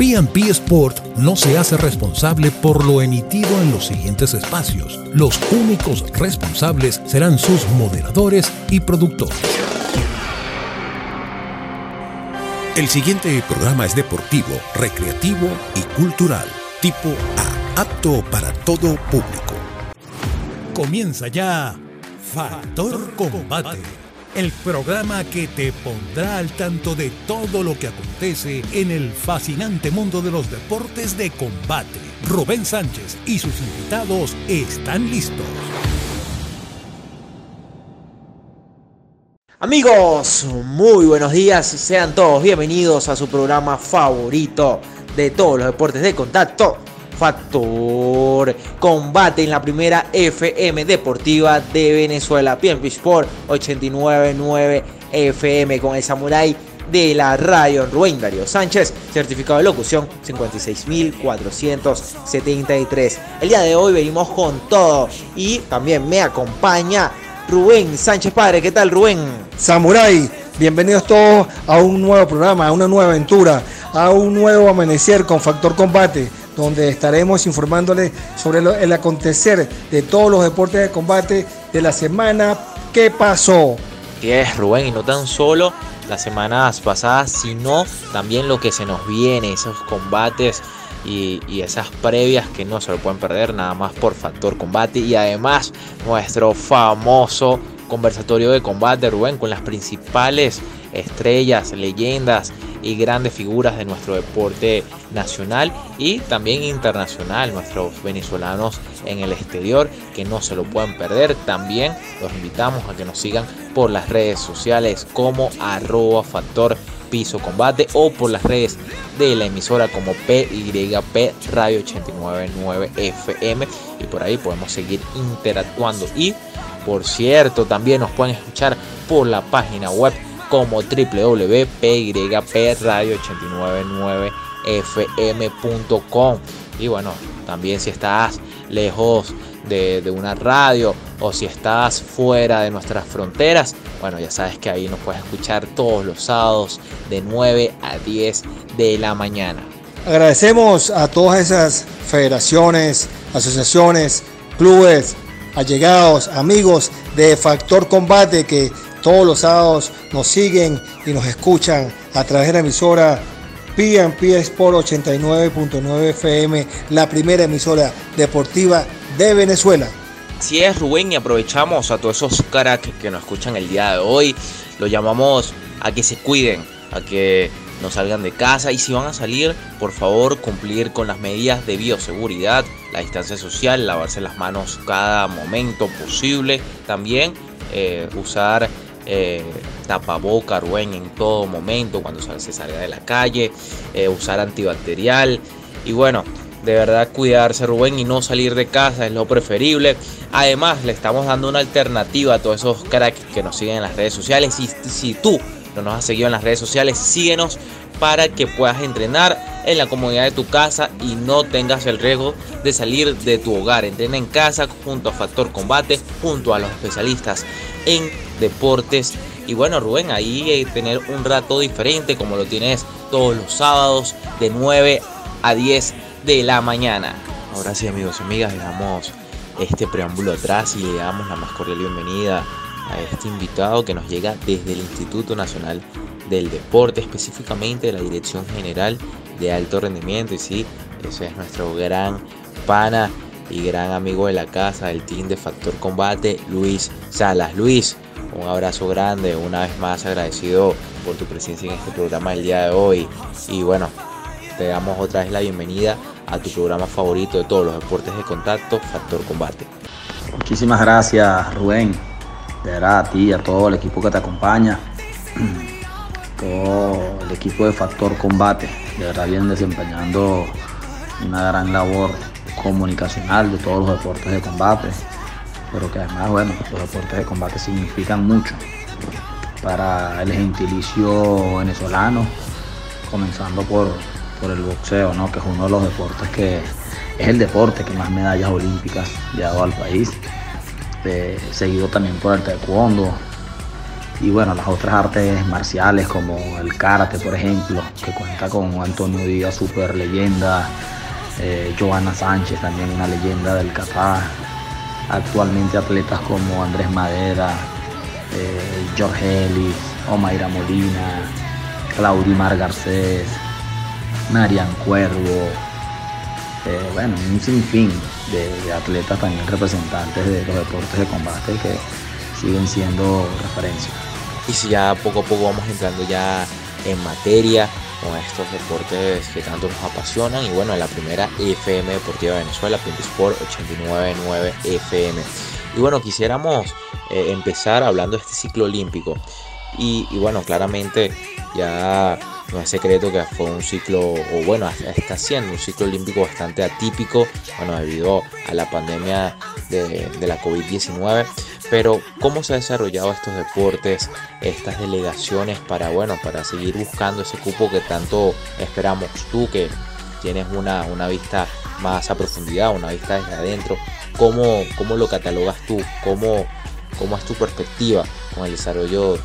PMP Sport no se hace responsable por lo emitido en los siguientes espacios. Los únicos responsables serán sus moderadores y productores. El siguiente programa es deportivo, recreativo y cultural, tipo A, apto para todo público. Comienza ya Factor Combate, el programa que te pondrá al tanto de todo lo que acontece en el fascinante mundo de los deportes de combate. Rubén Sánchez y sus invitados están listos. Amigos, muy buenos días, sean todos bienvenidos a su programa favorito de todos los deportes de contacto, Factor Combate en la primera FM deportiva de Venezuela, PNP Sport 899 FM con el Samurai de la radio Rubén Darío Sánchez, certificado de locución 56473. El día de hoy venimos con todo y también me acompaña Rubén Sánchez Padre. ¿Qué tal Rubén? Samurai, bienvenidos todos a un nuevo programa, a una nueva aventura, a un nuevo amanecer con Factor Combate donde estaremos informándole sobre el acontecer de todos los deportes de combate de la semana que pasó. Es Rubén, y no tan solo las semanas pasadas, sino también lo que se nos viene, esos combates y, y, esas previas que no se lo pueden perder nada más por factor combate y además nuestro famoso conversatorio de combate Rubén con las principales estrellas, leyendas y grandes figuras de nuestro deporte nacional y también internacional, nuestros venezolanos en el exterior que no se lo pueden perder. También los invitamos a que nos sigan por las redes sociales como arroba factor piso combate o por las redes de la emisora como PYP Radio 899 FM y por ahí podemos seguir interactuando y por cierto también nos pueden escuchar por la página web como www.pyradio899fm.com. Y bueno, también si estás lejos de, de, una radio o si estás fuera de nuestras fronteras, bueno, ya sabes que ahí nos puedes escuchar todos los sábados de 9 a 10 de la mañana. Agradecemos a todas esas federaciones, asociaciones, clubes, allegados, amigos de Factor Combate que todos los sábados nos siguen y nos escuchan a través de la emisora PNP Sport 89.9 FM, la primera emisora deportiva de Venezuela. Si es Rubén y aprovechamos a todos esos cracks que nos escuchan el día de hoy, lo llamamos a que se cuiden, a que no salgan de casa. Y si van a salir, por favor cumplir con las medidas de bioseguridad, la distancia social, lavarse las manos cada momento posible, también eh, usar eh, tapaboca, Rubén, en todo momento, cuando se salga de la calle, eh, usar antibacterial y bueno, de verdad cuidarse Rubén y no salir de casa es lo preferible. Además, le estamos dando una alternativa a todos esos cracks que nos siguen en las redes sociales. Y si tú no nos has seguido en las redes sociales, síguenos para que puedas entrenar en la comodidad de tu casa y no tengas el riesgo de salir de tu hogar. Entrena en casa junto a Factor Combate, junto a los especialistas en deportes. Y bueno, Rubén, ahí hay tener un rato diferente como lo tienes todos los sábados de 9 a 10 de la mañana. Ahora sí, amigos y amigas, dejamos este preámbulo atrás y le damos la más cordial bienvenida a este invitado que nos llega desde el Instituto Nacional del Deporte, específicamente de la Dirección General de Alto Rendimiento. Y sí, ese es nuestro gran pana y gran amigo de la casa, del team de Factor Combate, Luis Salas. Luis, un abrazo grande, una vez más agradecido por tu presencia en este programa el día de hoy. Y bueno, te damos otra vez la bienvenida a tu programa favorito de todos los deportes de contacto, Factor Combate. Muchísimas gracias, Rubén. De verdad, a ti, a todo el equipo que te acompaña, todo el equipo de Factor Combate. De verdad, vienen desempeñando una gran labor comunicacional de todos los deportes de combate, pero que además, bueno, los deportes de combate significan mucho para el gentilicio venezolano, comenzando por, por el boxeo, ¿no? que es uno de los deportes que es el deporte que más medallas olímpicas le ha dado al país, eh, seguido también por el taekwondo, y bueno, las otras artes marciales como el karate, por ejemplo, que cuenta con Antonio Díaz, super leyenda, eh, Joana Sánchez, también una leyenda del Qatar, actualmente atletas como Andrés Madera, eh, George Ellis, Omaira Molina, Claudimar Garcés, Marian Cuervo, eh, bueno, un sinfín de, atletas también representantes de los deportes de combate que siguen siendo referencia. Y si ya poco a poco vamos entrando ya en materia con estos deportes que tanto nos apasionan y bueno, en la primera FM Deportiva de Venezuela, Pinto Sport 899 FM. Y bueno, quisiéramos eh, empezar hablando de este ciclo olímpico. Y, y bueno, claramente ya no es secreto que fue un ciclo, o bueno, está siendo un ciclo olímpico bastante atípico, bueno, debido a la pandemia de, la COVID-19. Pero, ¿cómo se han desarrollado estos deportes, estas delegaciones para, bueno, para seguir buscando ese cupo que tanto esperamos tú, que tienes una, una vista más a profundidad, una vista desde adentro? ¿Cómo, cómo lo catalogas tú? ¿Cómo, ¿Cómo es tu perspectiva con el desarrollo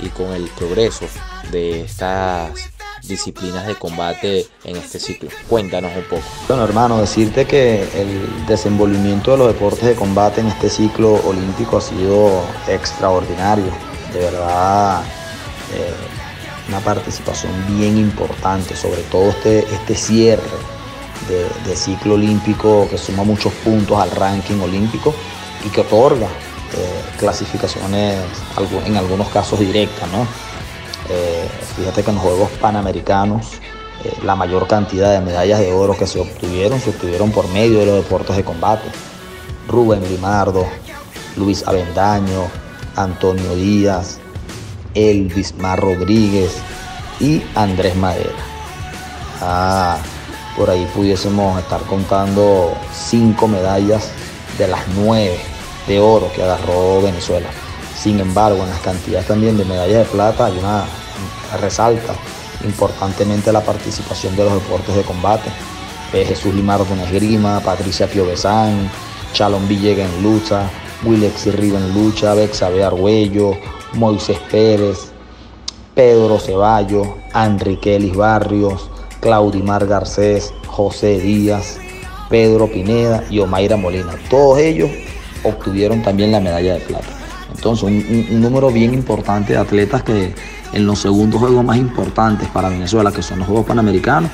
y con el progreso de estas disciplinas de combate en este ciclo. Cuéntanos un poco. Bueno, hermano, decirte que el desenvolvimiento de los deportes de combate en este ciclo olímpico ha sido extraordinario. De verdad, eh, una participación bien importante, sobre todo este, este cierre de, ciclo olímpico que suma muchos puntos al ranking olímpico y que otorga eh, clasificaciones en algunos casos directas, ¿no? Eh, fíjate que en los Juegos Panamericanos eh, la mayor cantidad de medallas de oro que se obtuvieron se obtuvieron por medio de los deportes de combate. Rubén Limardo, Luis Avendaño, Antonio Díaz, Elvis Mar Rodríguez y Andrés Madera. Ah, por ahí pudiésemos estar contando cinco medallas de las nueve de oro que agarró Venezuela. Sin embargo, en las cantidades también de medallas de plata hay una resalta importantemente la participación de los deportes de combate. Eh, Jesús Limardo en esgrima, Patricia Piovesán, Chalón Villegas en lucha, Willex Riva en lucha, Bexabe Arguello, Moisés Pérez, Pedro Ceballos, Enrique Elis Barrios, Claudimar Garcés, José Díaz, Pedro Pineda y Omaira Molina. Todos ellos obtuvieron también la medalla de plata. Entonces, un, número bien importante de atletas que en los segundos juegos más importantes para Venezuela, que son los Juegos Panamericanos,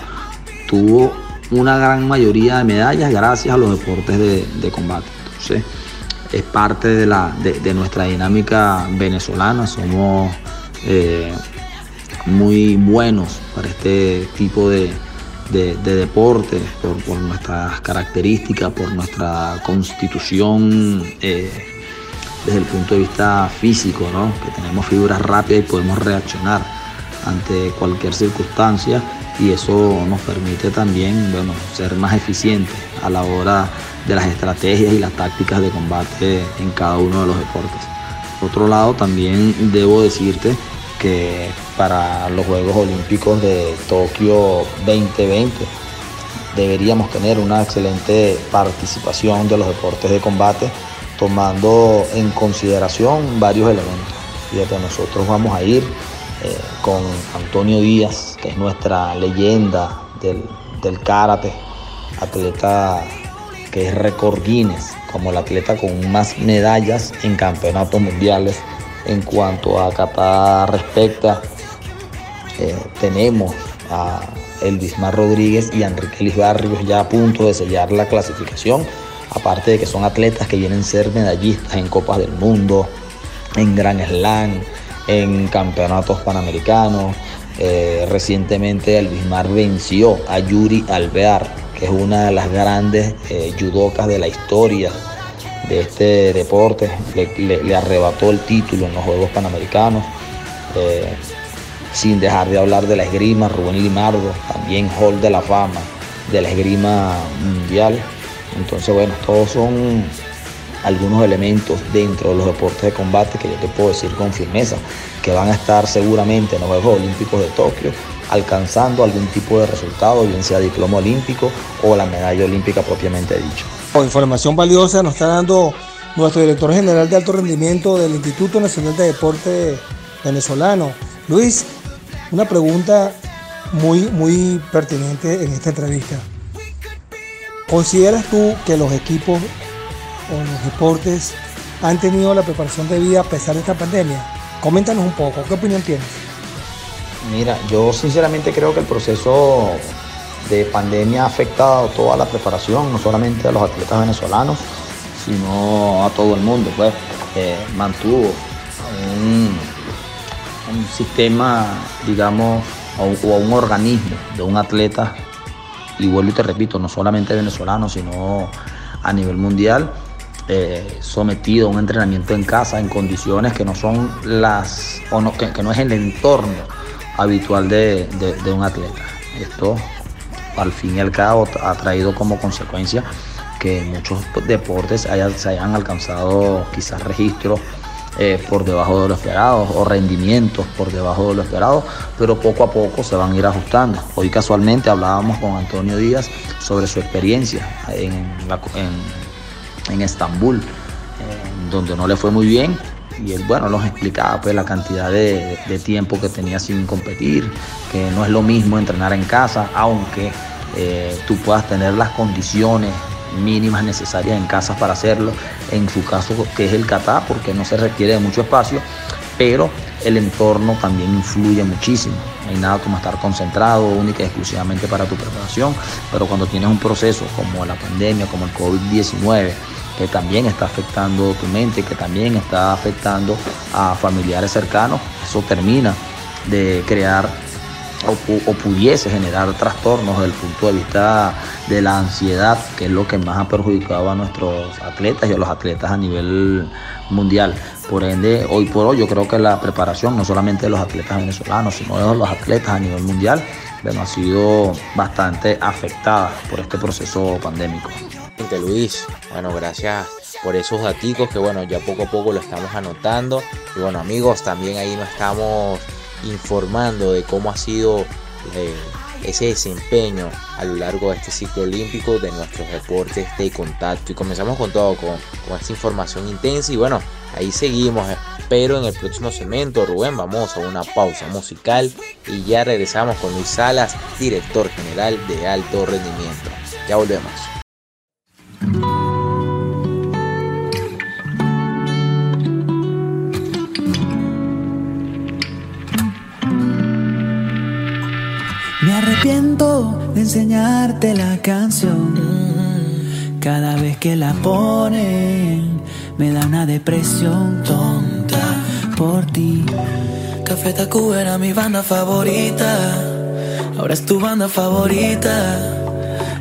tuvo una gran mayoría de medallas gracias a los deportes de, combate. Entonces, es parte de, la, de, nuestra dinámica venezolana. Somos eh, muy buenos para este tipo de, deportes por, nuestras características, por nuestra constitución eh, desde el punto de vista físico, ¿no? que tenemos fibras rápidas y podemos reaccionar ante cualquier circunstancia y eso nos permite también bueno, ser más eficientes a la hora de las estrategias y las tácticas de combate en cada uno de los deportes. Por otro lado, también debo decirte que para los Juegos Olímpicos de Tokio 2020 deberíamos tener una excelente participación de los deportes de combate tomando en consideración varios elementos. Fíjate, nosotros vamos a ir eh, con Antonio Díaz, que es nuestra leyenda del, del karate, atleta que es récord Guinness, como el atleta con más medallas en campeonatos mundiales. En cuanto a Qatar respecta, eh, tenemos a Elvis Mar Rodríguez y a Enrique Luis Barrios ya a punto de sellar la clasificación aparte de que son atletas que vienen a ser medallistas en Copas del Mundo, en Gran Slam, en campeonatos panamericanos. Eh, recientemente el Bismar venció a Yuri Alvear, que es una de las grandes eh, judocas de la historia de este deporte. Le, arrebató el título en los Juegos Panamericanos. Eh, sin dejar de hablar de la esgrima, Rubén Limardo, también Hall de la Fama de la esgrima mundial. Entonces, bueno, todos son algunos elementos dentro de los deportes de combate que yo te puedo decir con firmeza que van a estar seguramente en los Juegos Olímpicos de Tokio alcanzando algún tipo de resultado, bien sea diploma olímpico o la medalla olímpica propiamente dicho. Información valiosa nos está dando nuestro director general de alto rendimiento del Instituto Nacional de Deporte venezolano. Luis, una pregunta muy, muy pertinente en esta entrevista. ¿Consideras tú que los equipos o los deportes han tenido la preparación de vida a pesar de esta pandemia? Coméntanos un poco, ¿qué opinión tienes? Mira, yo sinceramente creo que el proceso de pandemia ha afectado toda la preparación, no solamente a los atletas venezolanos, sino a todo el mundo. Pues mantuvo un, sistema, digamos, o, un organismo de un atleta, y vuelvo y te repito, no solamente venezolano, sino a nivel mundial, eh, sometido a un entrenamiento en casa en condiciones que no son las, o no, que, no es el entorno habitual de, de un atleta. Esto al fin y al cabo ha traído como consecuencia que muchos deportes se hayan alcanzado quizás registros eh, por debajo de lo esperado o rendimientos por debajo de lo esperado, pero poco a poco se van a ir ajustando. Hoy casualmente hablábamos con Antonio Díaz sobre su experiencia en, en, Estambul, donde no le fue muy bien y él bueno nos explicaba pues la cantidad de, de, tiempo que tenía sin competir, que no es lo mismo entrenar en casa, aunque eh, tú puedas tener las condiciones mínimas necesarias en casa para hacerlo. En su caso, que es el Qatar, porque no se requiere de mucho espacio, pero el entorno también influye muchísimo. No hay nada como estar concentrado única y exclusivamente para tu preparación, pero cuando tienes un proceso como la pandemia, como el COVID-19, que también está afectando tu mente, que también está afectando a familiares cercanos, eso termina de crear o, pudiese generar trastornos desde el punto de vista de la ansiedad, que es lo que más ha perjudicado a nuestros atletas y a los atletas a nivel mundial. Por ende, hoy por hoy yo creo que la preparación no solamente de los atletas venezolanos, sino de los atletas a nivel mundial, ha sido bastante afectada por este proceso pandémico. Luis, bueno, gracias por esos datos que bueno, ya poco a poco lo estamos anotando. Y bueno amigos, también ahí nos estamos informando de cómo ha sido eh, ese desempeño a lo largo de este ciclo olímpico de nuestros deportes de contacto. Y comenzamos con todo, con, con esta información intensa y bueno, ahí seguimos. Pero en el próximo segmento, Rubén, vamos a una pausa musical y ya regresamos con Luis Salas, director general de alto rendimiento. Ya volvemos. De enseñarte la canción. Cada vez que la ponen, me da una depresión tonta por ti. Café Tacuba era mi banda favorita, ahora es tu banda favorita.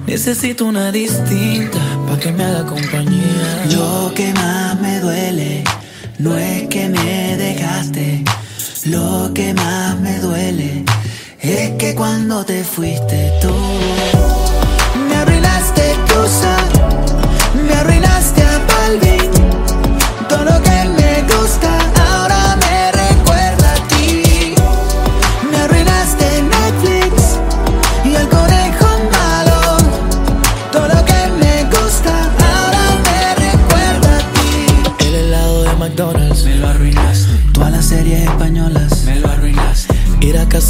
Necesito una distinta para que me haga compañía. Lo que más me duele no es que me dejaste, lo que más me duele es que cuando te fuiste tú, me arruinaste cosa,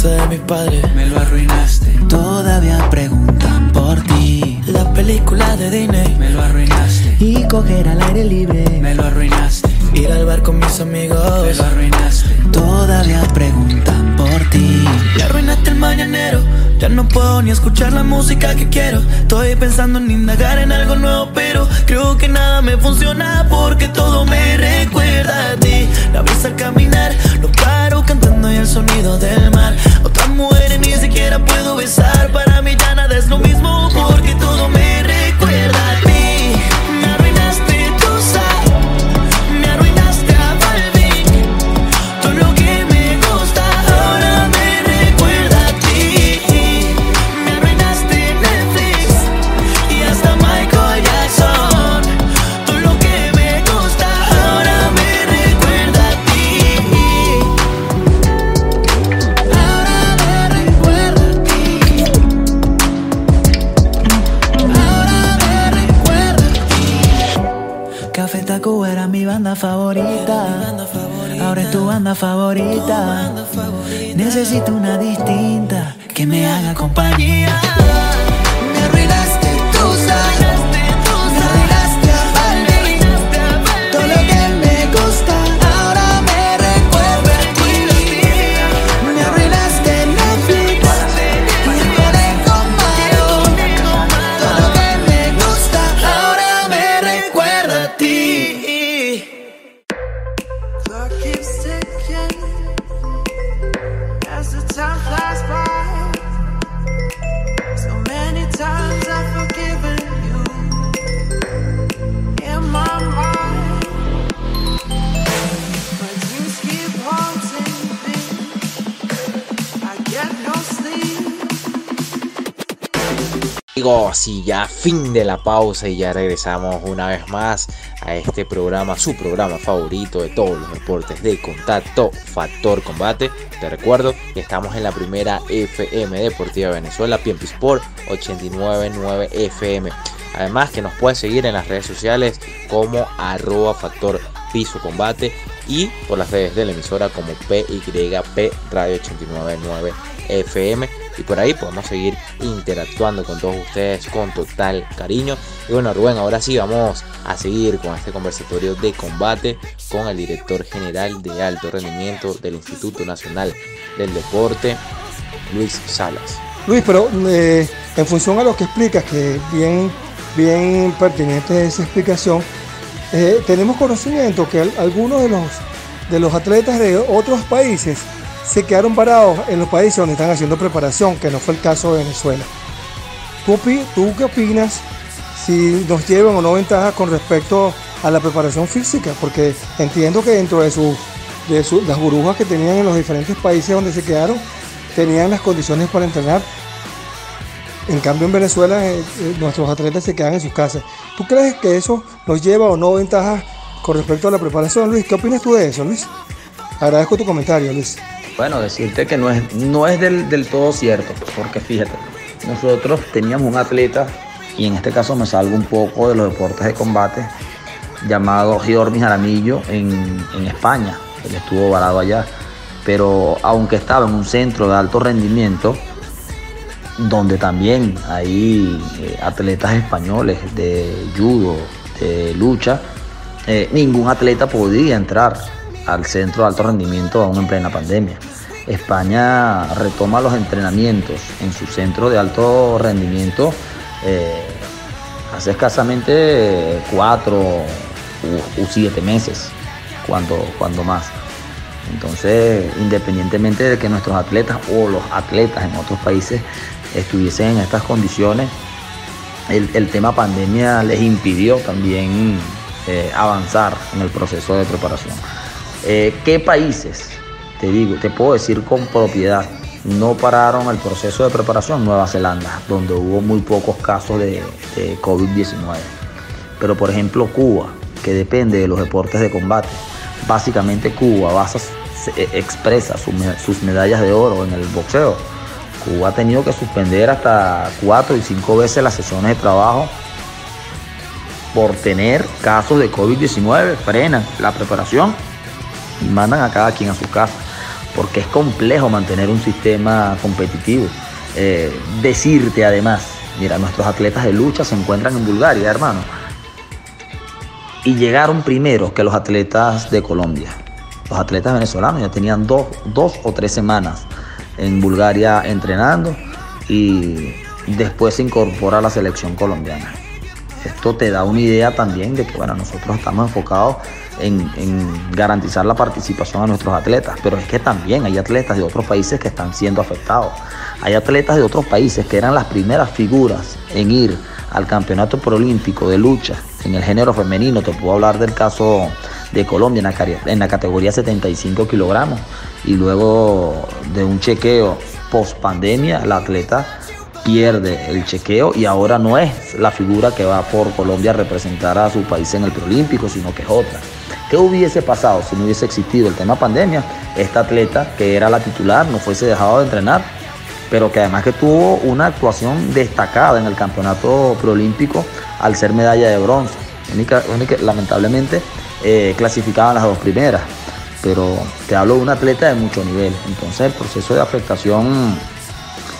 casa de mis padres, me lo arruinaste. Todavía preguntan por ti. La película de Disney, me lo arruinaste. Y coger al aire libre, me lo arruinaste. Ir al bar con mis amigos, me lo arruinaste. Todavía preguntan por ti. Y arruinaste el mañanero. Ya no puedo ni escuchar la música que quiero. Estoy pensando en indagar en algo nuevo, pero creo que nada me funciona porque todo me recuerda a ti. La brisa al caminar, no y el sonido del mar. Otras mujeres ni siquiera puedo besar. Para mí ya nada es lo mismo porque todo me recuerda. Favorita. Necesito una distinta que me haga compañía. Y ya fin de la pausa y ya regresamos una vez más a este programa, su programa favorito de todos los deportes de contacto, Factor Combate. Te recuerdo que estamos en la primera FM Deportiva de Venezuela, Piempi Sport 899 FM. Además que nos puedes seguir en las redes sociales como arroba factor piso combate y por las redes de la emisora como PYP Radio 899 FM y por ahí podemos seguir interactuando con todos ustedes con total cariño. Y bueno, Rubén, ahora sí vamos a seguir con este conversatorio de combate con el director general de alto rendimiento del Instituto Nacional del Deporte, Luis Salas. Luis, pero eh, en función a lo que explicas, que bien, bien pertinente esa explicación, eh, tenemos conocimiento que al- algunos de los, de los atletas de otros países se quedaron parados en los países donde están haciendo preparación, que no fue el caso de Venezuela. ¿Tú, qué opinas si nos llevan o no ventaja con respecto a la preparación física? Porque entiendo que dentro de, sus- de su- las burbujas que tenían en los diferentes países donde se quedaron, tenían las condiciones para entrenar. En cambio en Venezuela eh, eh, nuestros atletas se quedan en sus casas. ¿Tú crees que eso nos lleva o no ventaja con respecto a la preparación, Luis? ¿Qué opinas tú de eso, Luis? Agradezco tu comentario, Luis. Bueno, decirte que no es, no es del, del todo cierto, porque fíjate, nosotros teníamos un atleta, y en este caso me salgo un poco de los deportes de combate, llamado Giormi Jaramillo en, en España. Él estuvo varado allá, pero aunque estaba en un centro de alto rendimiento, donde también hay eh, atletas españoles de judo, de lucha, eh, ningún atleta podía entrar al centro de alto rendimiento aún en plena pandemia. España retoma los entrenamientos en su centro de alto rendimiento eh, hace escasamente cuatro u, siete meses, cuando, cuando más. Entonces, independientemente de que nuestros atletas o los atletas en otros países estuviesen en estas condiciones, el, tema pandemia les impidió también eh, avanzar en el proceso de preparación. Eh, ¿Qué países? Te digo, te puedo decir con propiedad, no pararon el proceso de preparación Nueva Zelanda, donde hubo muy pocos casos de, de COVID-19. Pero por ejemplo Cuba, que depende de los deportes de combate, básicamente Cuba basa, se- expresa su me- sus medallas de oro en el boxeo. Cuba ha tenido que suspender hasta cuatro y cinco veces las sesiones de trabajo por tener casos de COVID-19, frenan la preparación y mandan a cada quien a su casa, porque es complejo mantener un sistema competitivo. Eh, decirte además, mira, nuestros atletas de lucha se encuentran en Bulgaria, hermano, y llegaron primero que los atletas de Colombia. Los atletas venezolanos ya tenían dos, dos o tres semanas en Bulgaria entrenando y después se incorpora a la selección colombiana. Esto te da una idea también de que bueno, nosotros estamos enfocados en, garantizar la participación a nuestros atletas, pero es que también hay atletas de otros países que están siendo afectados. Hay atletas de otros países que eran las primeras figuras en ir al campeonato proolímpico de lucha en el género femenino. Te puedo hablar del caso de Colombia en la, en la categoría 75 kilogramos y luego de un chequeo post pandemia, la atleta pierde el chequeo y ahora no es la figura que va por Colombia a representar a su país en el preolímpico, sino que es otra. ¿Qué hubiese pasado si no hubiese existido el tema pandemia? Esta atleta, que era la titular, no fuese dejado de entrenar, pero que además que tuvo una actuación destacada en el campeonato preolímpico al ser medalla de bronce. Única- lamentablemente eh, clasificaban las dos primeras. pero te hablo de un atleta de mucho nivel. Entonces el proceso de afectación,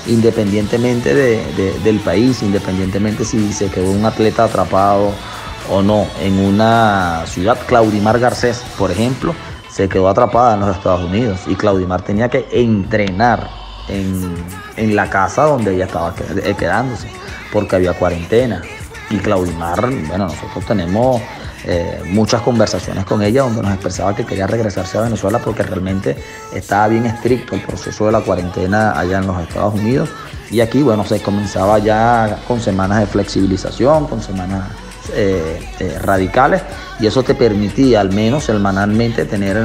independientemente del país, independientemente si se quedó un atleta atrapado o no, en una ciudad, Claudimar Garcés, por ejemplo, se quedó atrapada en los Estados Unidos y Claudimar tenía que entrenar en, en la casa donde ella estaba quedándose, porque había cuarentena. Y Claudimar, bueno, nosotros tenemos eh, muchas conversaciones con ella donde nos expresaba que quería regresarse a Venezuela porque realmente estaba bien estricto el proceso de la cuarentena allá en los Estados Unidos. Y aquí, bueno, se comenzaba ya con semanas de flexibilización, con semanas eh, eh, radicales, y eso te permitía al menos semanalmente tener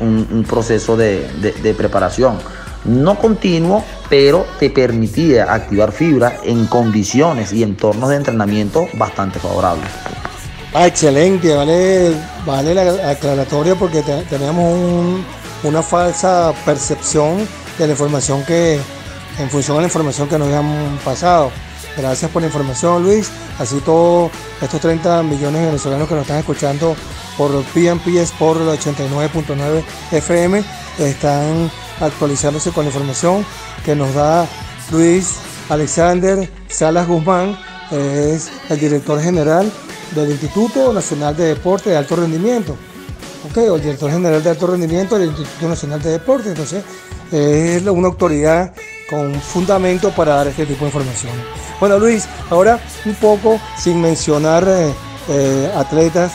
un, proceso de, preparación. No continuo, pero te permitía activar fibra en condiciones y entornos de entrenamiento bastante favorables. Ah, excelente, vale, vale la aclaratoria porque teníamos una falsa percepción de la información que, en función de la información que nos habían pasado. Gracias por la información, Luis. Así todos estos 30 millones de venezolanos que nos están escuchando por PNP Sport 89.9 FM están actualizándose con la información que nos da Luis Alexander Salas Guzmán, es el director general del Instituto Nacional de Deporte de Alto Rendimiento. ¿ok? El director general de alto rendimiento del Instituto Nacional de Deporte. Entonces, es una autoridad con fundamento para dar este tipo de información. Bueno, Luis, ahora un poco sin mencionar eh, eh, atletas,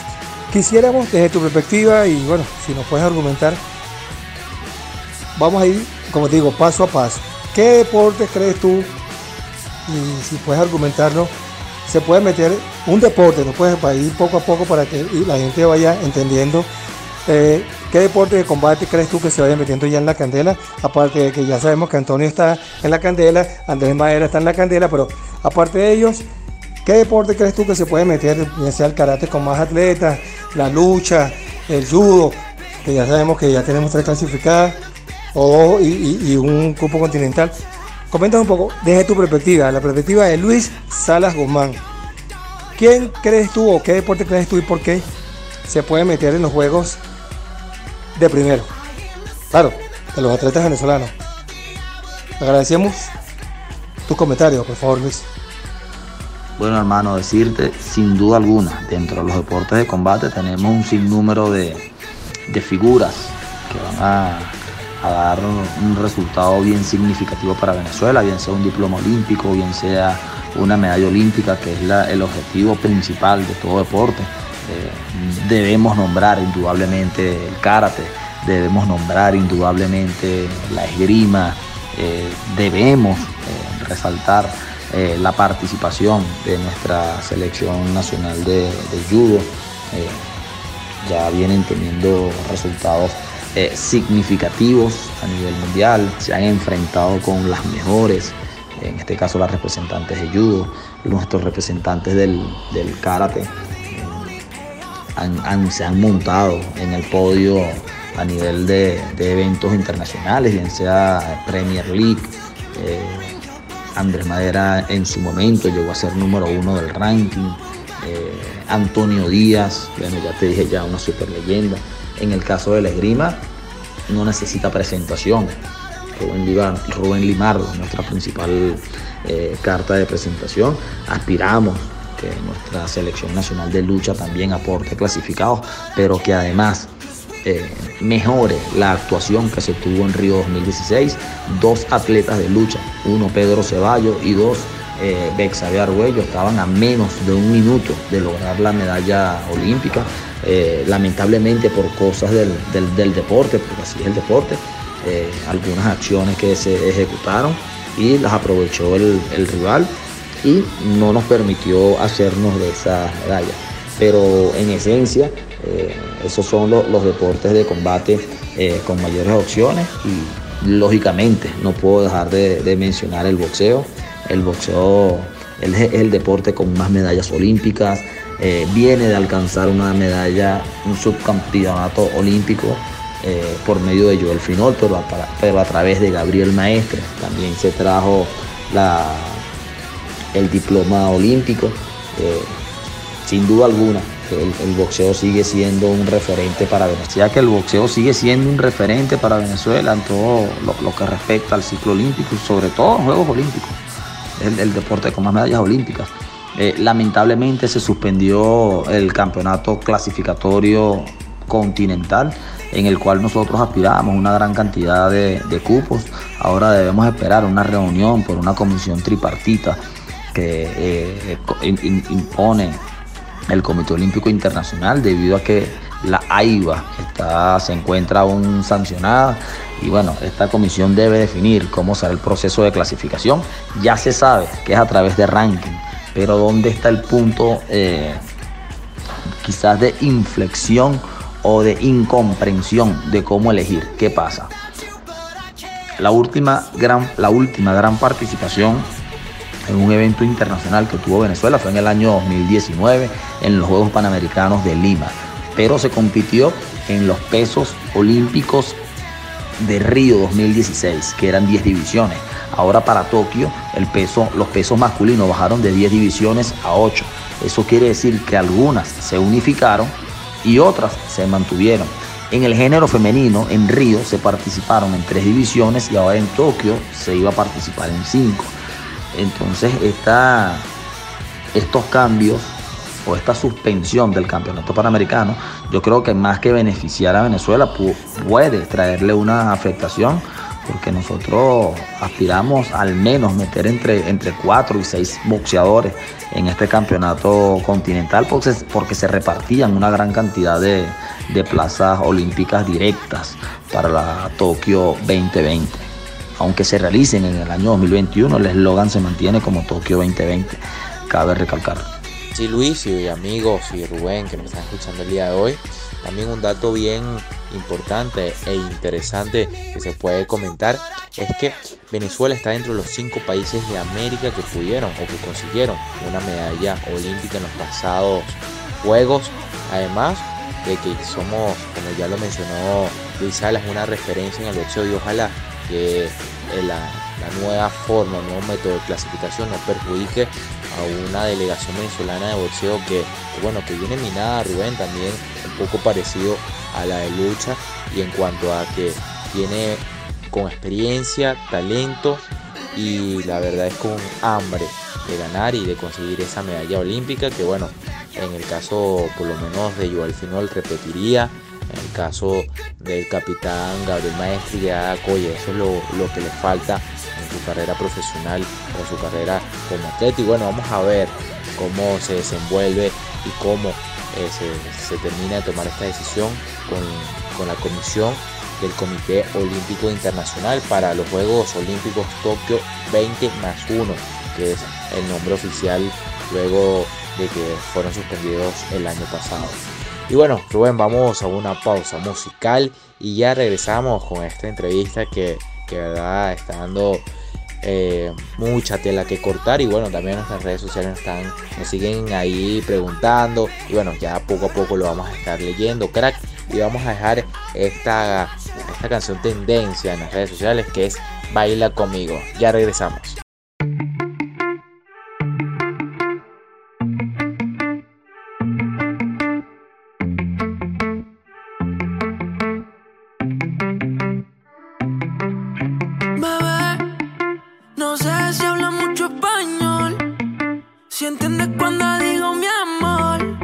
quisiéramos desde tu perspectiva y bueno, si nos puedes argumentar, vamos a ir, como digo, paso a paso. ¿Qué deportes crees tú? Y si puedes argumentarlo, se puede meter un deporte, no puedes ir poco a poco para que la gente vaya entendiendo eh, qué deporte de combate crees tú que se vaya metiendo ya en la candela, aparte de que ya sabemos que Antonio está en la candela, Andrés Madera está en la candela, pero aparte de ellos, ¿qué deporte crees tú que se puede meter, ya sea el karate con más atletas, la lucha, el judo, que ya sabemos que ya tenemos tres clasificadas, o y, y un grupo continental? Comenta un poco desde tu perspectiva, la perspectiva de Luis Salas Guzmán. ¿Quién crees tú o qué deporte crees tú y por qué se puede meter en los juegos de primero? Claro, de los atletas venezolanos. Agradecemos tus comentarios, por favor, Luis. Bueno, hermano, decirte, sin duda alguna, dentro de los deportes de combate tenemos un sinnúmero de, de figuras que van a a dar un resultado bien significativo para Venezuela, bien sea un diploma olímpico, bien sea una medalla olímpica, que es el objetivo principal de todo deporte. Eh, debemos nombrar indudablemente el karate, debemos nombrar indudablemente la esgrima, eh, debemos eh, resaltar la participación de nuestra selección nacional de, judo. ya vienen teniendo resultados significativos a nivel mundial, se han enfrentado con las mejores, en este caso las representantes de judo, nuestros representantes del, karate, eh, se han montado en el podio a nivel de, eventos internacionales, bien sea Premier League. Eh, Andrés Madera en su momento llegó a ser número uno del ranking. Antonio Díaz, bueno, ya te dije ya una super leyenda. En el caso de la esgrima, no necesita presentación. Rubén, Limardo, nuestra principal eh, carta de presentación. Aspiramos que nuestra selección nacional de lucha también aporte clasificados, pero que además eh, mejore la actuación que se tuvo en Río 2016. Dos atletas de lucha, uno Pedro Ceballos y dos eh, Bexabe Arguello, estaban a menos de un minuto de lograr la medalla olímpica. Eh, lamentablemente por cosas del, deporte, porque así es el deporte, eh, algunas acciones que se ejecutaron y las aprovechó el, rival y no nos permitió hacernos de esa medalla. Pero en esencia, eh, esos son los deportes de combate con mayores opciones y lógicamente no puedo dejar de, mencionar el boxeo. El boxeo es el deporte con más medallas olímpicas, eh, viene de alcanzar una medalla, un subcampeonato olímpico eh, por medio de Joel Finol, pero a, pero a través de Gabriel Maestre. También se trajo la, el diploma olímpico. Eh, sin duda alguna, el, boxeo sigue siendo un referente para Venezuela. Ya que el boxeo sigue siendo un referente para Venezuela en todo lo, que respecta al ciclo olímpico, sobre todo en Juegos Olímpicos. El, deporte con más medallas olímpicas. Eh, lamentablemente se suspendió el campeonato clasificatorio continental en el cual nosotros aspirábamos una gran cantidad de cupos. Ahora debemos esperar una reunión por una comisión tripartita que eh, impone el Comité Olímpico Internacional debido a que la AIBA está, se encuentra aún sancionada y bueno, esta comisión debe definir cómo será el proceso de clasificación. Ya se sabe que es a través de ranking, pero ¿dónde está el punto eh, quizás de inflexión o de incomprensión de cómo elegir? ¿Qué pasa? La última gran, la última gran participación en un evento internacional que tuvo Venezuela fue en el año 2019 en los Juegos Panamericanos de Lima, pero se compitió en los pesos olímpicos de Río 2016, que eran 10 divisiones. Ahora para Tokio el peso, los pesos masculinos bajaron de 10 divisiones a 8. Eso quiere decir que algunas se unificaron y otras se mantuvieron. En el género femenino, en Río se participaron en tres divisiones y ahora en Tokio se iba a participar en cinco. Entonces, estos cambios o esta suspensión del campeonato panamericano, yo creo que más que beneficiar a Venezuela, pu- puede traerle una afectación, porque nosotros aspiramos al menos meter entre, entre cuatro y seis boxeadores en este campeonato continental, porque, porque se repartían una gran cantidad de, de plazas olímpicas directas para la Tokio 2020 aunque se realicen en el año 2021, el eslogan se mantiene como Tokio 2020, cabe recalcar. Sí, Luis y amigos y Rubén que me están escuchando el día de hoy. También un dato bien importante e interesante que se puede comentar es que Venezuela está dentro de los cinco países de América que pudieron o que consiguieron una medalla olímpica en los pasados Juegos. Además de que somos, como ya lo mencionó Luis Salas, una referencia en el boxeo y ojalá que eh, la, nueva forma, el nuevo método de clasificación no perjudique a una delegación venezolana de boxeo que, bueno, que viene minada, Rubén, también un poco parecido a la de lucha. Y en cuanto a que tiene con experiencia, talento y la verdad es con hambre de ganar y de conseguir esa medalla olímpica que bueno, en el caso por lo menos de Joel Finol repetiría, el caso del capitán Gabriel Maestri ya, oye, eso es lo, lo que le falta en su carrera profesional o su carrera como atleta y bueno, vamos a ver cómo se desenvuelve y cómo eh, se, se, termina de tomar esta decisión con, con la comisión del Comité Olímpico Internacional para los Juegos Olímpicos Tokio 20 más 1, que es el nombre oficial luego de que fueron suspendidos el año pasado. Y bueno, Rubén, vamos a una pausa musical y ya regresamos con esta entrevista que, que verdad está dando eh, mucha tela que cortar y bueno también nuestras redes sociales están, nos siguen ahí preguntando y bueno ya poco a poco lo vamos a estar leyendo. Crack y vamos a dejar esta, esta canción tendencia en las redes sociales que es Baila conmigo. Ya regresamos Si entiendes cuando digo mi amor.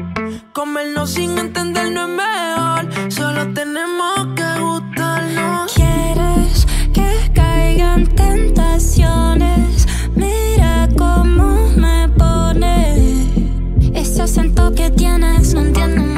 Comernos sin entender no es mejor. Solo tenemos que gustarnos. Quieres que caigan tentaciones. Mira cómo me pone. Ese acento que tienes, no entiendo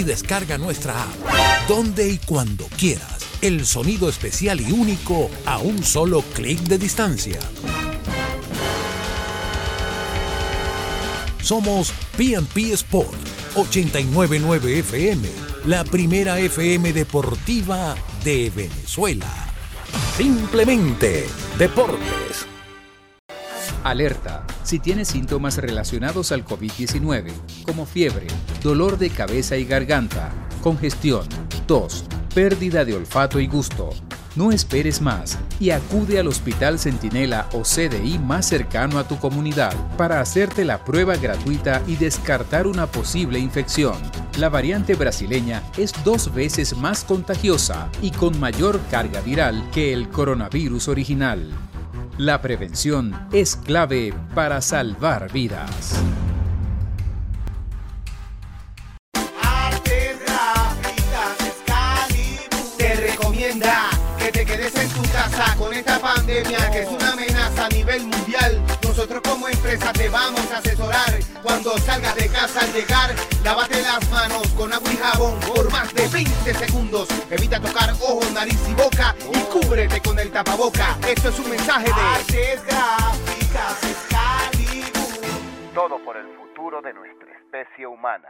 y descarga nuestra app. Donde y cuando quieras. El sonido especial y único a un solo clic de distancia. Somos PNP Sport 899 FM, la primera FM deportiva de Venezuela. Simplemente deportes. Alerta. Si tienes síntomas relacionados al COVID-19, como fiebre, dolor de cabeza y garganta, congestión, tos, pérdida de olfato y gusto, no esperes más y acude al Hospital Centinela o CDI más cercano a tu comunidad para hacerte la prueba gratuita y descartar una posible infección. La variante brasileña es dos veces más contagiosa y con mayor carga viral que el coronavirus original. La prevención es clave para salvar vidas. te recomienda que te quedes en tu casa con esta pandemia que es una amenaza a nivel mundial. Nosotros como empresa te vamos a asesorar cuando salgas de casa al llegar. Lávate las manos con agua y jabón por más de 20 segundos. Evita tocar ojos, nariz y boca y cúbrete con el tapaboca. Esto es un mensaje de Artes Gráficas Excalibur. Todo por el futuro de nuestra especie humana.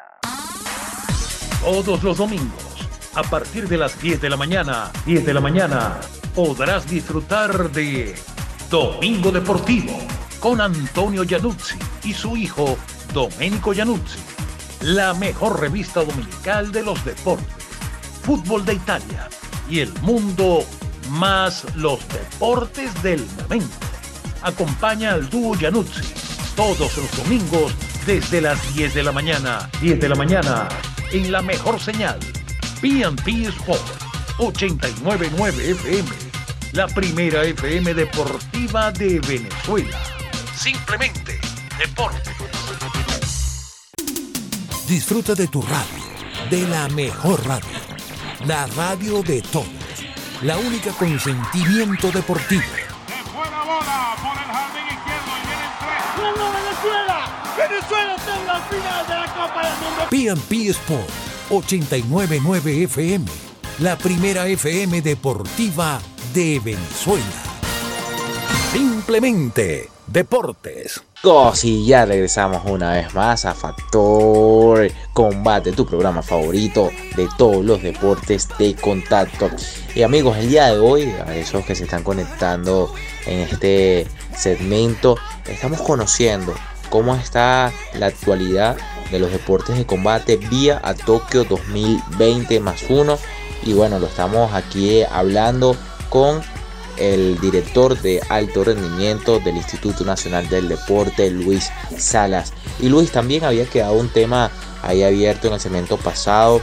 Todos los domingos, a partir de las 10 de la mañana, 10 de la mañana, podrás disfrutar de Domingo Deportivo con Antonio Januzzi y su hijo Domenico Januzzi. La mejor revista dominical de los deportes, fútbol de Italia y el mundo más los deportes del momento. Acompaña al dúo Januzzi todos los domingos desde las 10 de la mañana, 10 de la mañana, en la mejor señal, PNP Sport 899 FM, la primera FM deportiva de Venezuela. Simplemente deporte. Disfruta de tu radio, de la mejor radio, la radio de todos, la única con sentimiento deportivo. Buena bola por el jardín izquierdo y vienen tres. ¡Ganó Venezuela! ¡Venezuela está en la final de la Copa del Mundo! PNP Sport 899 FM, la primera FM deportiva de Venezuela. Simplemente deportes. y ya regresamos una vez más a Factor Combate, tu programa favorito de todos los deportes de contacto. Y amigos, el día de hoy, a esos que se están conectando en este segmento, estamos conociendo cómo está la actualidad de los deportes de combate vía a Tokio 2020 más uno. Y bueno, lo estamos aquí hablando con el director de alto rendimiento del Instituto Nacional del Deporte, Luis Salas. Y Luis también había quedado un tema ahí abierto en el segmento pasado.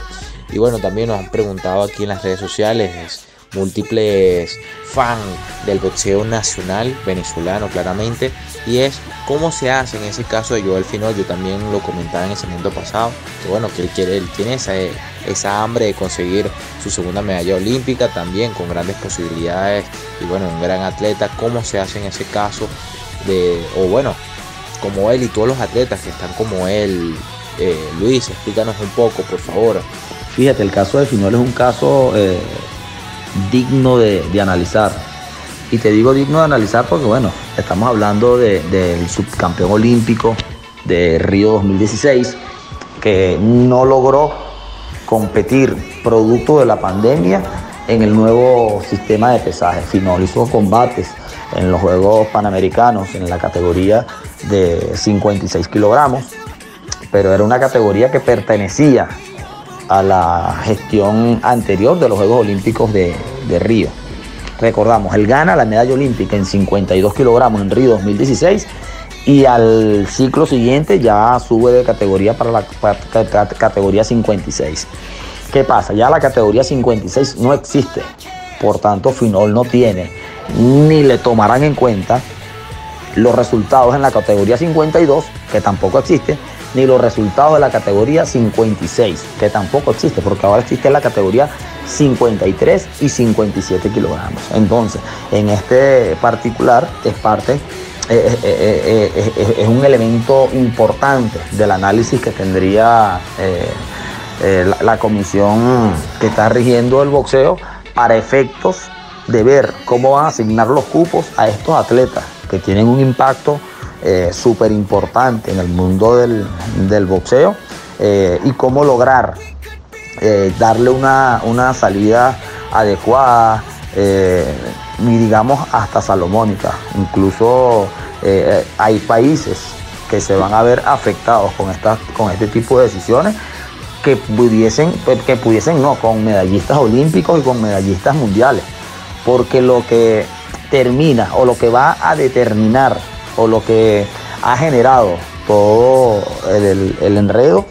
Y bueno, también nos han preguntado aquí en las redes sociales múltiples fans del boxeo nacional venezolano claramente y es cómo se hace en ese caso de Joel Finol yo también lo comentaba en el segmento pasado que bueno que él quiere él tiene esa, esa hambre de conseguir su segunda medalla olímpica también con grandes posibilidades y bueno un gran atleta cómo se hace en ese caso de o bueno como él y todos los atletas que están como él eh, Luis explícanos un poco por favor. Fíjate el caso de Finol es un caso eh digno de, analizar. Y te digo digno de analizar porque, bueno, estamos hablando del subcampeón olímpico de Río 2016, que no logró competir producto de la pandemia en el nuevo sistema de pesaje. Finalizó combates en los Juegos Panamericanos en la categoría de 56 kilogramos, pero era una categoría que pertenecía a la gestión anterior de los Juegos Olímpicos de, Río. Recordamos, él gana la medalla olímpica en 52 kilogramos en Río 2016 y al ciclo siguiente ya sube de categoría para la categoría 56. ¿Qué pasa? Ya la categoría 56 no existe, por tanto Finol no tiene ni le tomarán en cuenta los resultados en la categoría 52, que tampoco existe, ni los resultados de la categoría 56, que tampoco existe, porque ahora existe la categoría 53 y 57 kilogramos. Entonces, en este particular es parte es un elemento importante del análisis que tendría la, la comisión que está rigiendo el boxeo para efectos de ver cómo van a asignar los cupos a estos atletas que tienen un impacto eh, súper importante en el mundo del, boxeo eh, y cómo lograr eh, darle una, salida adecuada y digamos hasta salomónica. Incluso hay países que se van a ver afectados con, con este tipo de decisiones que pudiesen, que pudiesen no, con medallistas olímpicos y con medallistas mundiales. Porque lo que termina o lo que va a determinar o lo que ha generado todo el, enredo,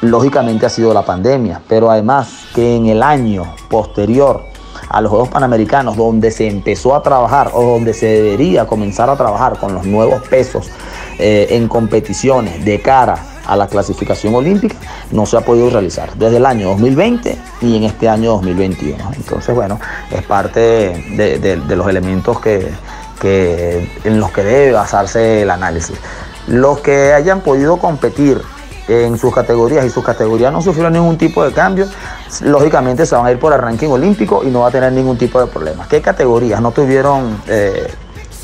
lógicamente ha sido la pandemia, pero además que en el año posterior a los Juegos Panamericanos, donde se empezó a trabajar o donde se debería comenzar a trabajar con los nuevos pesos eh, en competiciones de cara a la clasificación olímpica, no se ha podido realizar desde el año 2020 y en este año 2021. Entonces, bueno, es parte de, los elementos que, en los que debe basarse el análisis. Los que hayan podido competir en sus categorías y sus categorías no sufrieron ningún tipo de cambio, lógicamente se van a ir por el ranking olímpico y no va a tener ningún tipo de problema. ¿Qué categorías no tuvieron, eh,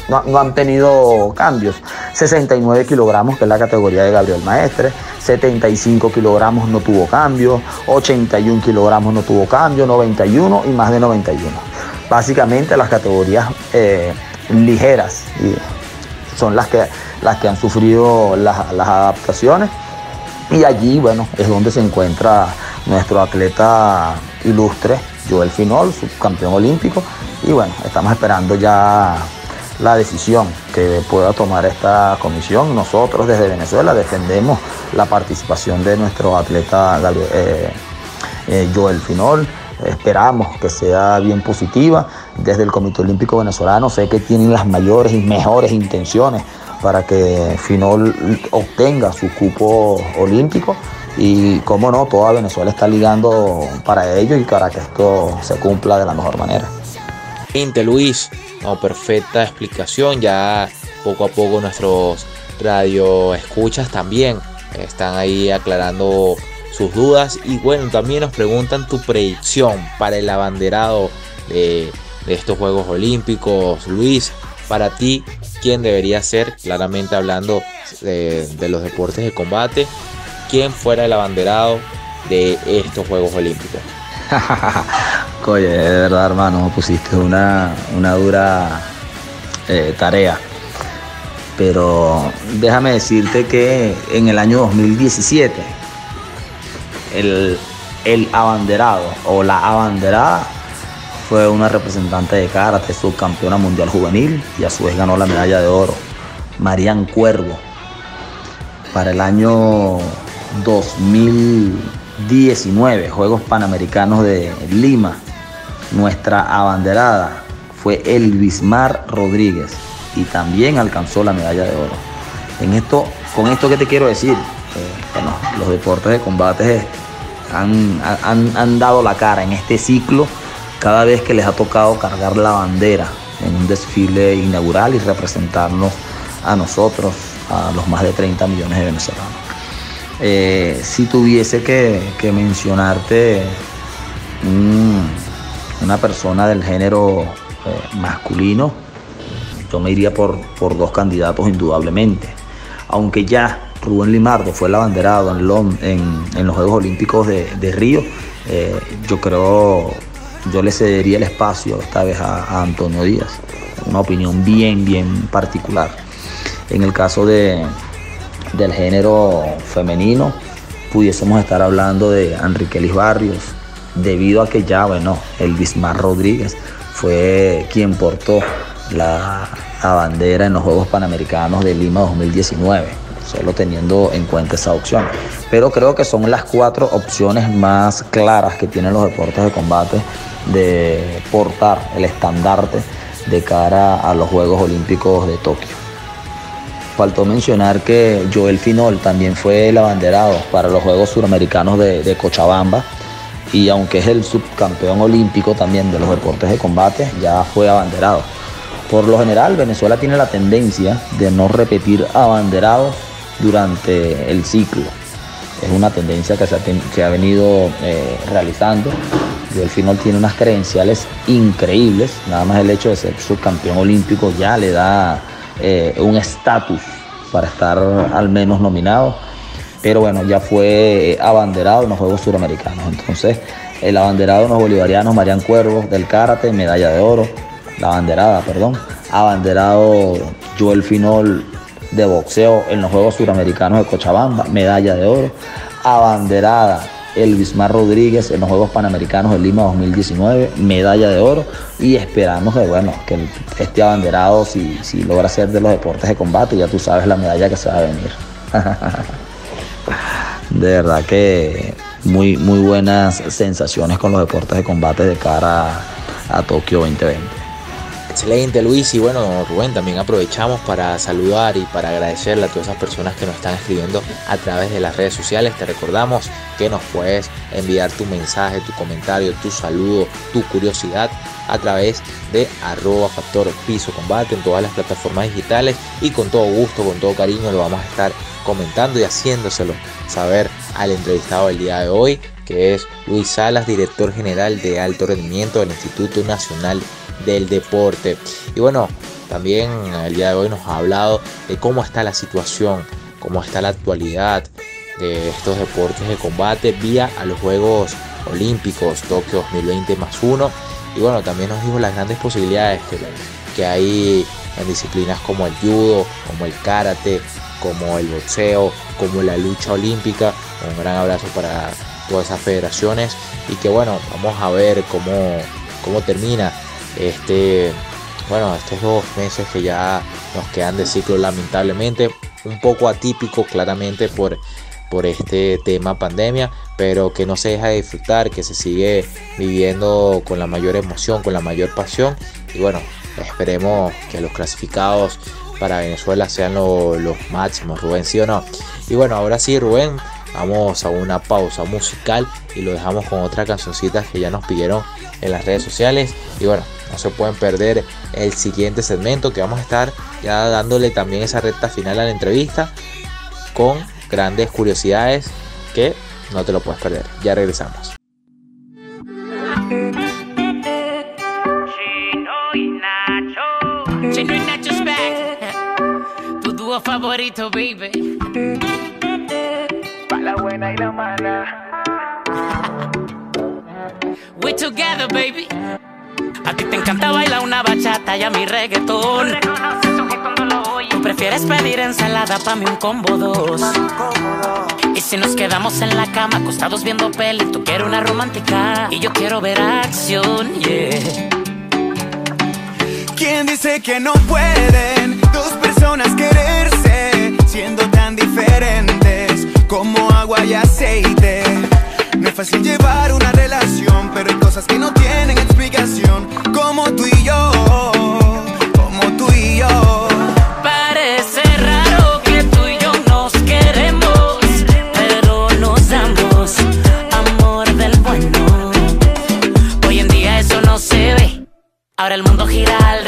no, han tenido cambios? 69 kilogramos, que es la categoría de Gabriel Maestre, 75 kilogramos no tuvo cambio, 81 kilogramos no tuvo cambio, 91 y más de 91. Básicamente las categorías eh, ligeras son las que, las que han sufrido las adaptaciones y allí, bueno, es donde se encuentra nuestro atleta ilustre, Joel Finol, subcampeón olímpico. Y bueno, estamos esperando ya la decisión que pueda tomar esta comisión. Nosotros desde Venezuela defendemos la participación de nuestro atleta eh, eh, Joel Finol. Esperamos que sea bien positiva. Desde el Comité Olímpico Venezolano sé que tienen las mayores y mejores intenciones para que Finol obtenga su cupo olímpico y como no, toda Venezuela está ligando para ello y para que esto se cumpla de la mejor manera. Luis, no, perfecta explicación, ya poco a poco nuestros radio escuchas también están ahí aclarando sus dudas y bueno, también nos preguntan tu predicción para el abanderado de, estos Juegos Olímpicos, Luis, para ti, quién debería ser, claramente hablando de, los deportes de combate, quién fuera el abanderado de estos Juegos Olímpicos. Oye, de verdad, hermano, pusiste una, una dura eh, tarea. Pero déjame decirte que en el año 2017, el, abanderado o la abanderada fue una representante de karate, subcampeona mundial juvenil y a su vez ganó la medalla de oro. Marian Cuervo. Para el año 2019, Juegos Panamericanos de Lima, nuestra abanderada fue Elvismar Rodríguez y también alcanzó la medalla de oro. En esto, con esto que te quiero decir, eh, los deportes de combate han, han dado la cara en este ciclo cada vez que les ha tocado cargar la bandera en un desfile inaugural y representarnos a nosotros, a los más de 30 millones de venezolanos. Eh, si tuviese que, mencionarte una persona del género eh, masculino, yo me iría por, por, dos candidatos indudablemente. Aunque ya Rubén Limardo fue el abanderado en, en, los Juegos Olímpicos de, Río, eh, yo creo yo le cedería el espacio esta vez a, Antonio Díaz. Una opinión bien, bien particular. En el caso de, del género femenino, pudiésemos estar hablando de Enrique Liz Barrios, debido a que ya, bueno, el Bismar Rodríguez fue quien portó la, la, bandera en los Juegos Panamericanos de Lima 2019, solo teniendo en cuenta esa opción. Pero creo que son las cuatro opciones más claras que tienen los deportes de combate de portar el estandarte de cara a los Juegos Olímpicos de Tokio. Faltó mencionar que Joel Finol también fue el abanderado para los Juegos Suramericanos de, Cochabamba y aunque es el subcampeón olímpico también de los deportes de combate, ya fue abanderado. Por lo general, Venezuela tiene la tendencia de no repetir abanderados durante el ciclo. Es una tendencia que se ha, venido eh, realizando. el final tiene unas credenciales increíbles. Nada más el hecho de ser subcampeón olímpico ya le da eh, un estatus para estar al menos nominado. Pero bueno, ya fue abanderado en los Juegos Suramericanos. Entonces, el abanderado de los bolivarianos, Marian Cuervos, del karate, medalla de oro. La abanderada, perdón. Abanderado Joel Finol de boxeo en los Juegos Suramericanos de Cochabamba, medalla de oro. Abanderada Elvis Mar Rodríguez en los Juegos Panamericanos de Lima 2019, medalla de oro. Y esperamos que, bueno, que este abanderado, si, si logra ser de los deportes de combate, ya tú sabes la medalla que se va a venir. de verdad que muy, muy buenas sensaciones con los deportes de combate de cara a, a Tokio 2020. Excelente Luis y bueno Rubén también aprovechamos para saludar y para agradecerle a todas esas personas que nos están escribiendo a través de las redes sociales. Te recordamos que nos puedes enviar tu mensaje, tu comentario, tu saludo, tu curiosidad a través de arroba factor piso combate en todas las plataformas digitales y con todo gusto, con todo cariño lo vamos a estar comentando y haciéndoselo saber al entrevistado del día de hoy que es Luis Salas, director general de alto rendimiento del Instituto Nacional del deporte. Y bueno, también el día de hoy nos ha hablado de cómo está la situación, cómo está la actualidad de estos deportes de combate vía a los Juegos Olímpicos Tokio 2020 más uno. Y bueno, también nos dijo las grandes posibilidades que, que hay en disciplinas como el judo, como el karate, como el boxeo, como la lucha olímpica. Un gran abrazo para todas esas federaciones y que bueno, vamos a ver cómo, cómo termina este, bueno, estos dos meses que ya nos quedan de ciclo lamentablemente, un poco atípico claramente por, por este tema pandemia, pero que no se deja de disfrutar, que se sigue viviendo con la mayor emoción, con la mayor pasión y bueno, esperemos que los clasificados para Venezuela sean los máximos, Rubén, sí o no. Y bueno, ahora sí, Rubén, vamos a una pausa musical y lo dejamos con otra cancioncita que ya nos pidieron en las redes sociales. Y bueno, no se pueden perder el siguiente segmento que vamos a estar ya dándole también esa recta final a la entrevista con grandes curiosidades que no te lo puedes perder. Ya regresamos. Tu favorito, baby. Para la buena y la mala. We together, baby. A ti te encanta bailar una bachata y a mi reggaetón. Tú prefieres pedir ensalada pa' mí un combo dos. Y si nos quedamos en la cama acostados viendo peli, tú quieres una romántica y yo quiero ver acción, yeah. ¿Quién dice que no pueden dos personas quererse siendo tan diferentes como agua y aceite? No es fácil llevar una relación, pero hay cosas que no tienen explicación, como tú y yo, como tú y yo. Parece raro que tú y yo nos queremos, pero nos damos amor del bueno. Hoy en día eso no se ve, ahora el mundo gira al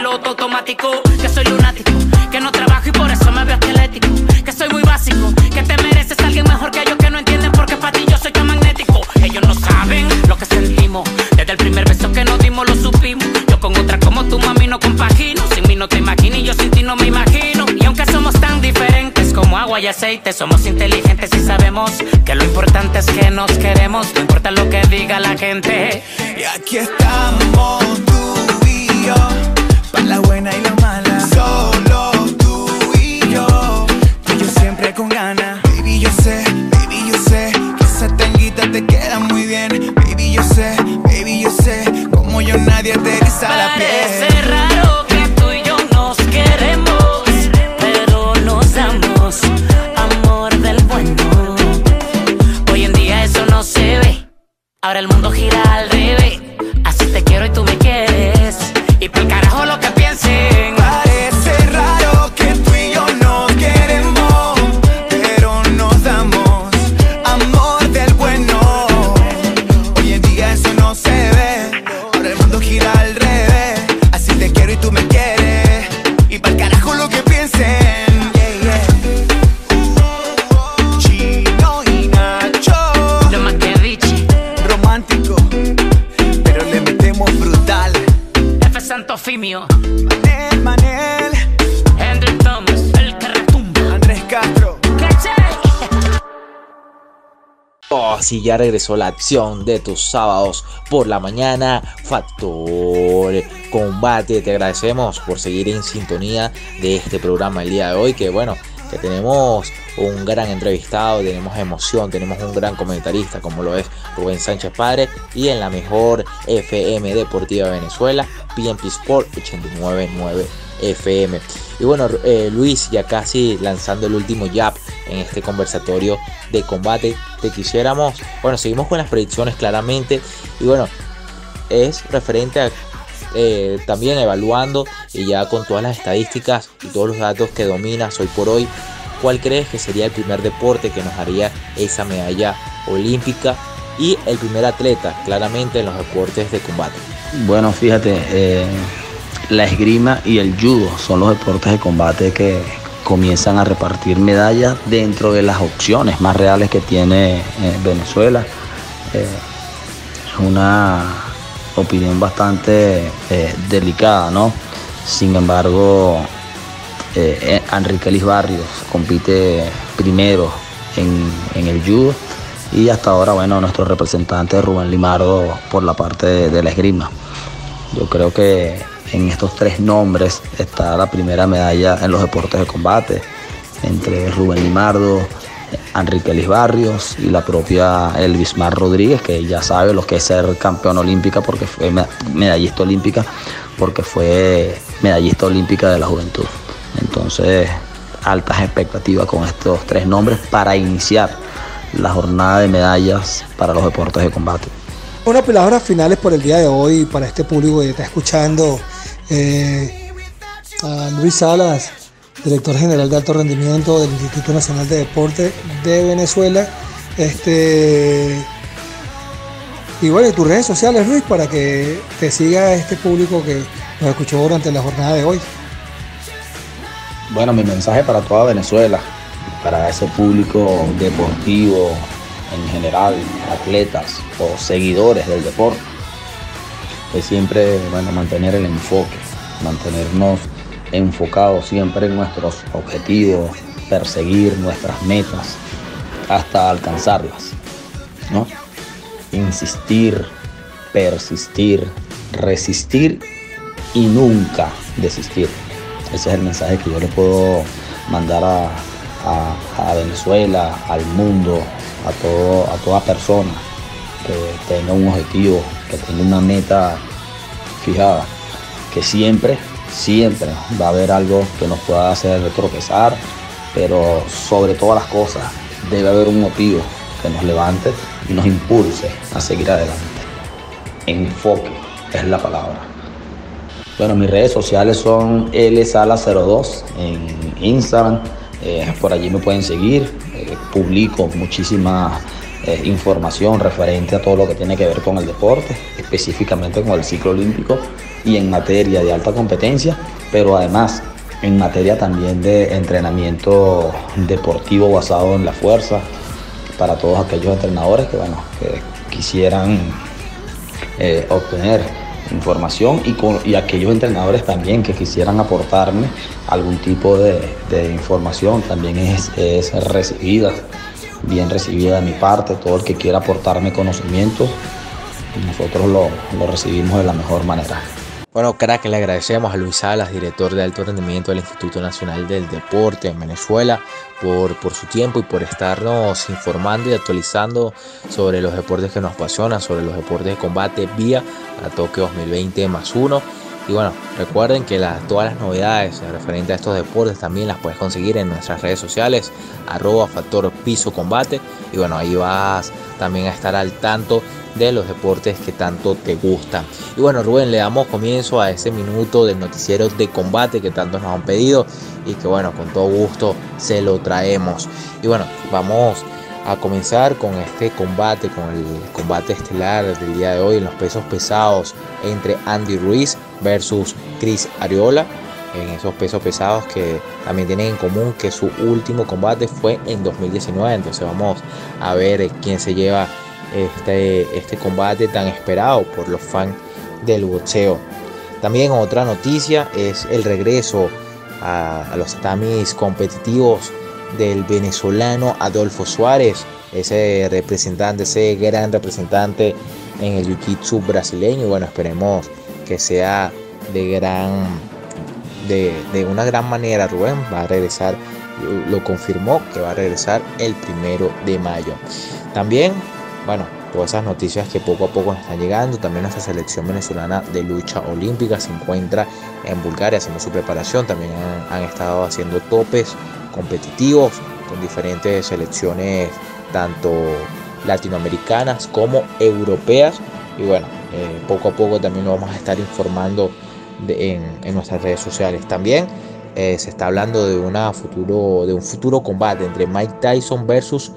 piloto automático, que soy lunático, que no trabajo y por eso me veo esquelético, que soy muy básico, que te mereces alguien mejor que yo que no entienden porque para ti yo soy tan magnético. Ellos no saben lo que sentimos, desde el primer beso que nos dimos lo supimos. Yo con otra como tu mami no compagino, sin mí no te imagino y yo sin ti no me imagino. Y aunque somos tan diferentes como agua y aceite. Somos inteligentes y sabemos que lo importante es que nos queremos. No importa lo que diga la gente. Y aquí estamos tú y yo, para la buena y la mala. Solo tú y yo, tú y yo siempre con ganas. Baby, yo sé, baby, yo sé que esa tanguita te queda muy bien. Baby, yo sé, baby, yo sé como yo nadie te eriza la piel. Parece raro que tú y yo nos queremos, pero nos damos amor del bueno. Hoy en día eso no se ve. Ahora el mundo sí, ya regresó la acción de tus sábados por la mañana. Factor Combate. Te agradecemos por seguir en sintonía de este programa el día de hoy. Que bueno, que tenemos un gran entrevistado, tenemos emoción, tenemos un gran comentarista como lo es Rubén Sánchez Padre. Y en la mejor FM Deportiva de Venezuela, PMP Sport 899 FM. Y bueno, eh, Luis, ya casi lanzando el último jab en este conversatorio de combate, te quisiéramos, bueno, seguimos con las predicciones claramente. Y bueno, es referente a eh, también evaluando y ya con todas las estadísticas y todos los datos que dominas hoy por hoy, ¿cuál crees que sería el primer deporte que nos haría esa medalla olímpica y el primer atleta claramente en los deportes de combate? Bueno, fíjate, eh, la esgrima y el judo son los deportes de combate que comienzan a repartir medallas dentro de las opciones más reales que tiene eh, Venezuela. Eh, es una opinión bastante eh, delicada, ¿no? Sin embargo, eh, eh, Enrique Elis Barrios compite primero en, el judo y hasta ahora, bueno, nuestro representante Rubén Limardo por la parte de la esgrima. Yo creo que en estos tres nombres está la primera medalla en los deportes de combate, entre Rubén Limardo, Enrique Elis Barrios y la propia Elvis Mar Rodríguez, que ya sabe lo que es ser campeón olímpica porque fue me- medallista olímpica, porque fue medallista olímpica de la juventud. Entonces, altas expectativas con estos tres nombres para iniciar la jornada de medallas para los deportes de combate. Unas palabras finales por el día de hoy para este público que está escuchando. Eh, a Luis Salas, director general de alto rendimiento del Instituto Nacional de Deporte de Venezuela. Este, y bueno, tus redes sociales, Luis, para que te siga este público que nos escuchó durante la jornada de hoy. Bueno, mi mensaje para toda Venezuela, para ese público deportivo en general, atletas o seguidores del deporte, es siempre bueno, mantener el enfoque, mantenernos enfocados siempre en nuestros objetivos, perseguir nuestras metas hasta alcanzarlas, ¿no? Insistir, persistir, resistir y nunca desistir. Ese es el mensaje que yo le puedo mandar a, a- Venezuela, al mundo, a, todo, a toda persona que tenga un objetivo, que tenga una meta fijada, que siempre, siempre va a haber algo que nos pueda hacer tropezar, pero sobre todas las cosas debe haber un motivo que nos levante y nos impulse a seguir adelante. Enfoque es la palabra. Bueno, mis redes sociales son lsala02 en Instagram. eh, por allí me pueden seguir. eh, publico muchísima eh, información referente a todo lo que tiene que ver con el deporte, específicamente con el ciclo olímpico y en materia de alta competencia, pero además en materia también de entrenamiento deportivo basado en la fuerza para todos aquellos entrenadores que, bueno, que quisieran eh, obtener información y, con- y aquellos entrenadores también que quisieran aportarme algún tipo de, de información también es, es recibida, bien recibida de mi parte, todo el que quiera aportarme conocimiento, nosotros lo, lo recibimos de la mejor manera. Bueno, crack, le agradecemos a Luis Salas, director de alto rendimiento del Instituto Nacional del Deporte en Venezuela, por, por su tiempo y por estarnos informando y actualizando sobre los deportes que nos apasionan, sobre los deportes de combate vía a Tokio 2020 más uno. Y bueno, recuerden que todas las novedades referentes a estos deportes también las puedes conseguir en nuestras redes sociales, arroba factor piso combate. Y bueno, ahí vas también a estar al tanto de los deportes que tanto te gustan. Y bueno, Rubén, le damos comienzo a ese minuto del noticiero de combate que tanto nos han pedido y que bueno, con todo gusto se lo traemos. Y bueno, vamos a comenzar con este combate, con el combate estelar del día de hoy en los pesos pesados entre Andy Ruiz versus Chris Ariola. En esos pesos pesados que también tienen en común que su último combate fue en 2019. Entonces vamos a ver quién se lleva este, este combate tan esperado por los fans del boxeo. También otra noticia es el regreso a, los tamis competitivos del venezolano Adolfo Suárez, ese representante, ese gran representante en el jiu-jitsu brasileño. bueno, esperemos que sea de gran, de, de, una gran manera. Rubén va a regresar, lo confirmó que va a regresar el primero de mayo. También bueno, todas esas noticias que poco a poco nos están llegando. También nuestra selección venezolana de lucha olímpica se encuentra en Bulgaria haciendo su preparación. También han, estado haciendo topes competitivos con diferentes selecciones, tanto latinoamericanas como europeas. Y bueno, eh, poco a poco también lo vamos a estar informando en, nuestras redes sociales. También eh, se está hablando de, una futuro, de un futuro combate entre Mike Tyson versus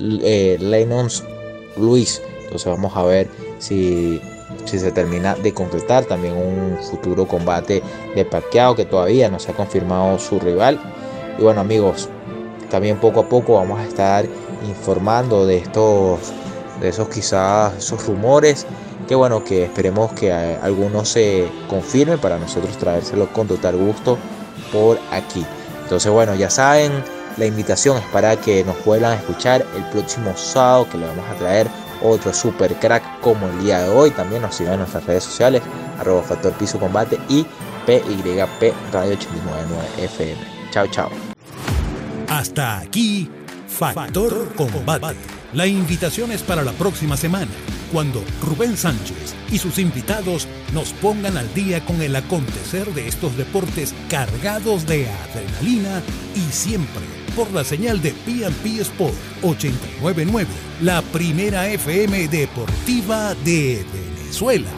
eh, Luis. Entonces vamos a ver si, si se termina de concretar también un futuro combate de parqueado que todavía no se ha confirmado su rival. Y bueno amigos, también poco a poco vamos a estar informando de estos, de esos quizás esos rumores. Que bueno, que esperemos que algunos se confirmen para nosotros traérselo con total gusto por aquí. Entonces bueno, ya saben, la invitación es para que nos puedan escuchar el próximo sábado que le vamos a traer otro super crack como el día de hoy. También nos sigan en nuestras redes sociales, arroba Factor Piso Combate y PYP Radio 899 FM. Chao, chao. Hasta aquí, Factor Combate. La invitación es para la próxima semana, cuando Rubén Sánchez y sus invitados nos pongan al día con el acontecer de estos deportes cargados de adrenalina y siempre por la señal de PNP Sport 899, la primera FM deportiva de Venezuela.